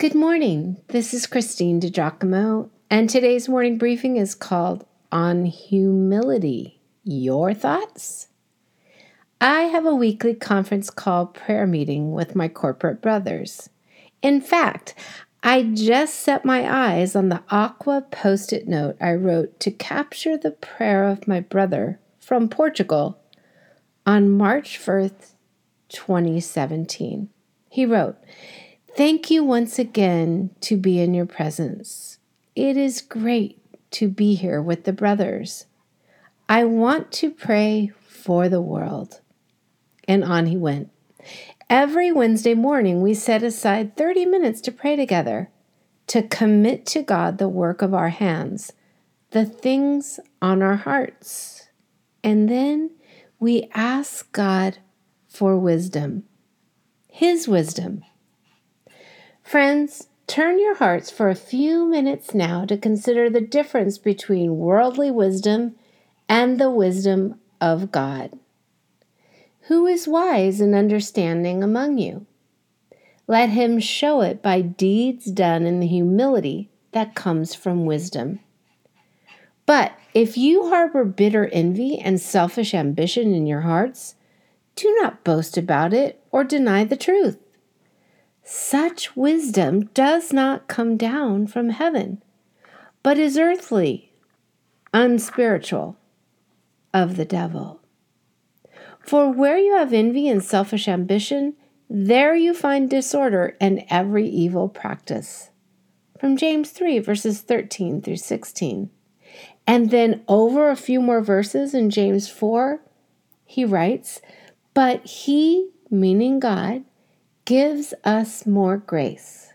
Good morning. This is Christine DiGiacomo, and today's morning briefing is called On Humility. Your thoughts? I have a weekly conference call prayer meeting with my corporate brothers. In fact, I just set my eyes on the aqua post it note I wrote to capture the prayer of my brother from Portugal on March 1st, 2017. He wrote, Thank you once again to be in your presence. It is great to be here with the brothers. I want to pray for the world. And on he went. Every Wednesday morning, we set aside 30 minutes to pray together, to commit to God the work of our hands, the things on our hearts. And then we ask God for wisdom, His wisdom. Friends, turn your hearts for a few minutes now to consider the difference between worldly wisdom and the wisdom of God. Who is wise and understanding among you? Let him show it by deeds done in the humility that comes from wisdom. But if you harbor bitter envy and selfish ambition in your hearts, do not boast about it or deny the truth. Such wisdom does not come down from heaven, but is earthly, unspiritual, of the devil. For where you have envy and selfish ambition, there you find disorder and every evil practice. From James 3, verses 13 through 16. And then over a few more verses in James 4, he writes, But he, meaning God, gives us more grace.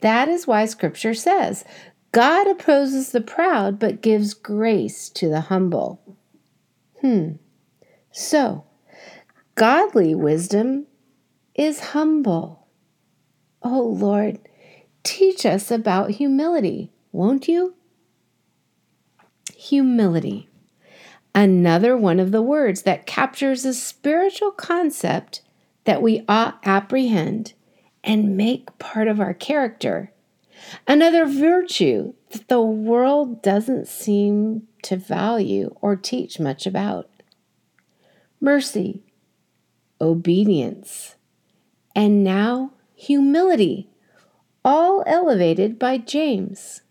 That is why Scripture says, God opposes the proud, but gives grace to the humble. Hmm. So, godly wisdom is humble. Oh Lord, teach us about humility, won't you? Humility. Another one of the words that captures a spiritual concept that we ought apprehend and make part of our character. Another virtue that the world doesn't seem to value or teach much about mercy, obedience, and now humility, all elevated by James.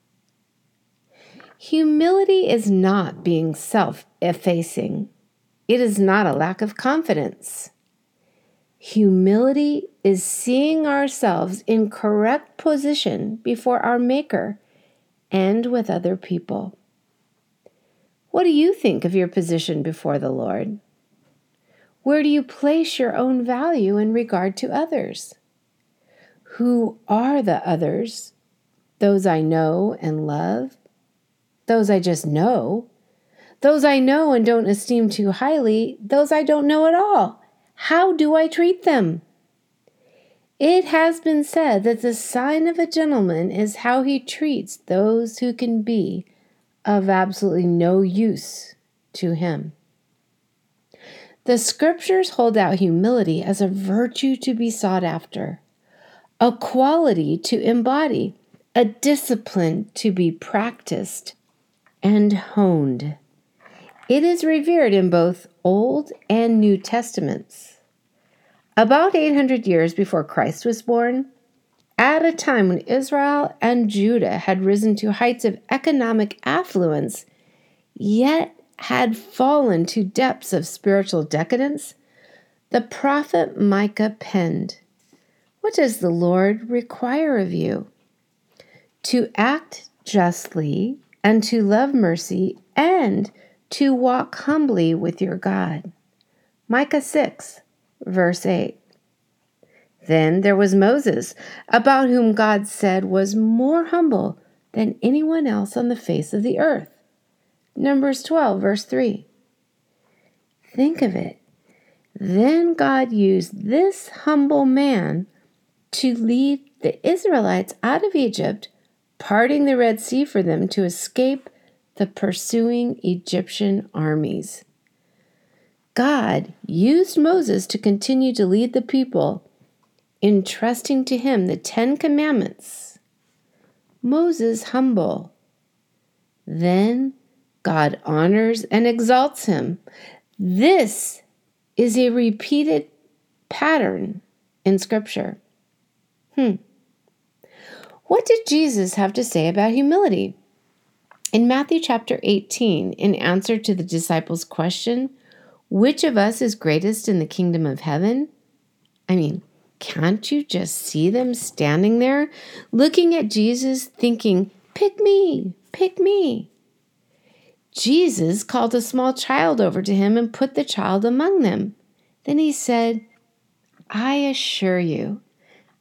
Humility is not being self effacing, it is not a lack of confidence. Humility is seeing ourselves in correct position before our Maker and with other people. What do you think of your position before the Lord? Where do you place your own value in regard to others? Who are the others? Those I know and love? Those I just know? Those I know and don't esteem too highly? Those I don't know at all? How do I treat them? It has been said that the sign of a gentleman is how he treats those who can be of absolutely no use to him. The scriptures hold out humility as a virtue to be sought after, a quality to embody, a discipline to be practiced and honed. It is revered in both Old and New Testaments. About 800 years before Christ was born, at a time when Israel and Judah had risen to heights of economic affluence, yet had fallen to depths of spiritual decadence, the prophet Micah penned, What does the Lord require of you? To act justly and to love mercy and to walk humbly with your God. Micah 6, verse 8. Then there was Moses, about whom God said was more humble than anyone else on the face of the earth. Numbers 12, verse 3. Think of it. Then God used this humble man to lead the Israelites out of Egypt, parting the Red Sea for them to escape the pursuing Egyptian armies. God used Moses to continue to lead the people entrusting to him the Ten Commandments. Moses humble. Then God honors and exalts him. This is a repeated pattern in Scripture. Hmm. What did Jesus have to say about humility? In Matthew chapter 18, in answer to the disciples' question, which of us is greatest in the kingdom of heaven? I mean, can't you just see them standing there looking at Jesus, thinking, Pick me, pick me? Jesus called a small child over to him and put the child among them. Then he said, I assure you,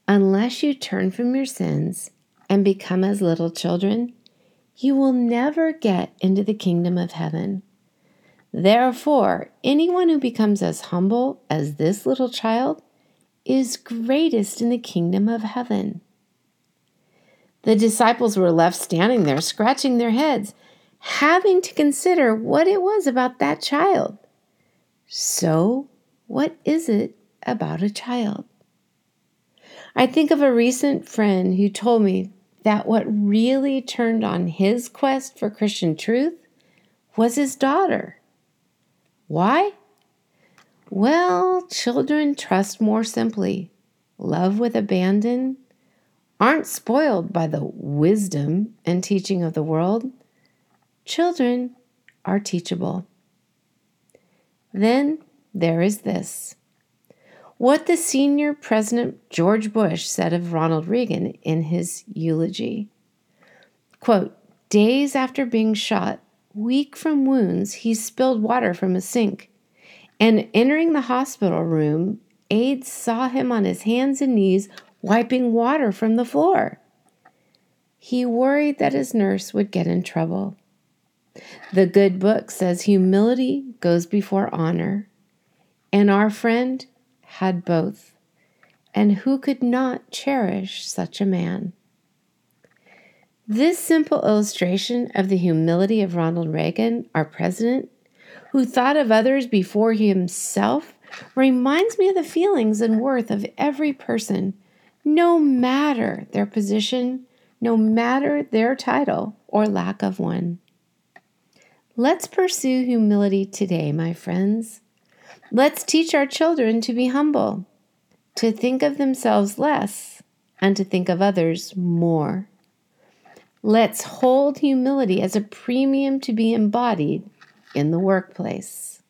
unless you turn from your sins and become as little children, you will never get into the kingdom of heaven. Therefore, anyone who becomes as humble as this little child is greatest in the kingdom of heaven. The disciples were left standing there, scratching their heads, having to consider what it was about that child. So, what is it about a child? I think of a recent friend who told me that what really turned on his quest for Christian truth was his daughter. Why? Well, children trust more simply, love with abandon, aren't spoiled by the wisdom and teaching of the world. Children are teachable. Then there is this what the senior President George Bush said of Ronald Reagan in his eulogy. Quote, Days after being shot, weak from wounds, he spilled water from a sink. And entering the hospital room, aides saw him on his hands and knees wiping water from the floor. He worried that his nurse would get in trouble. The good book says humility goes before honor, and our friend had both, and who could not cherish such a man? This simple illustration of the humility of Ronald Reagan, our president, who thought of others before himself, reminds me of the feelings and worth of every person, no matter their position, no matter their title or lack of one. Let's pursue humility today, my friends. Let's teach our children to be humble, to think of themselves less, and to think of others more. Let's hold humility as a premium to be embodied in the workplace.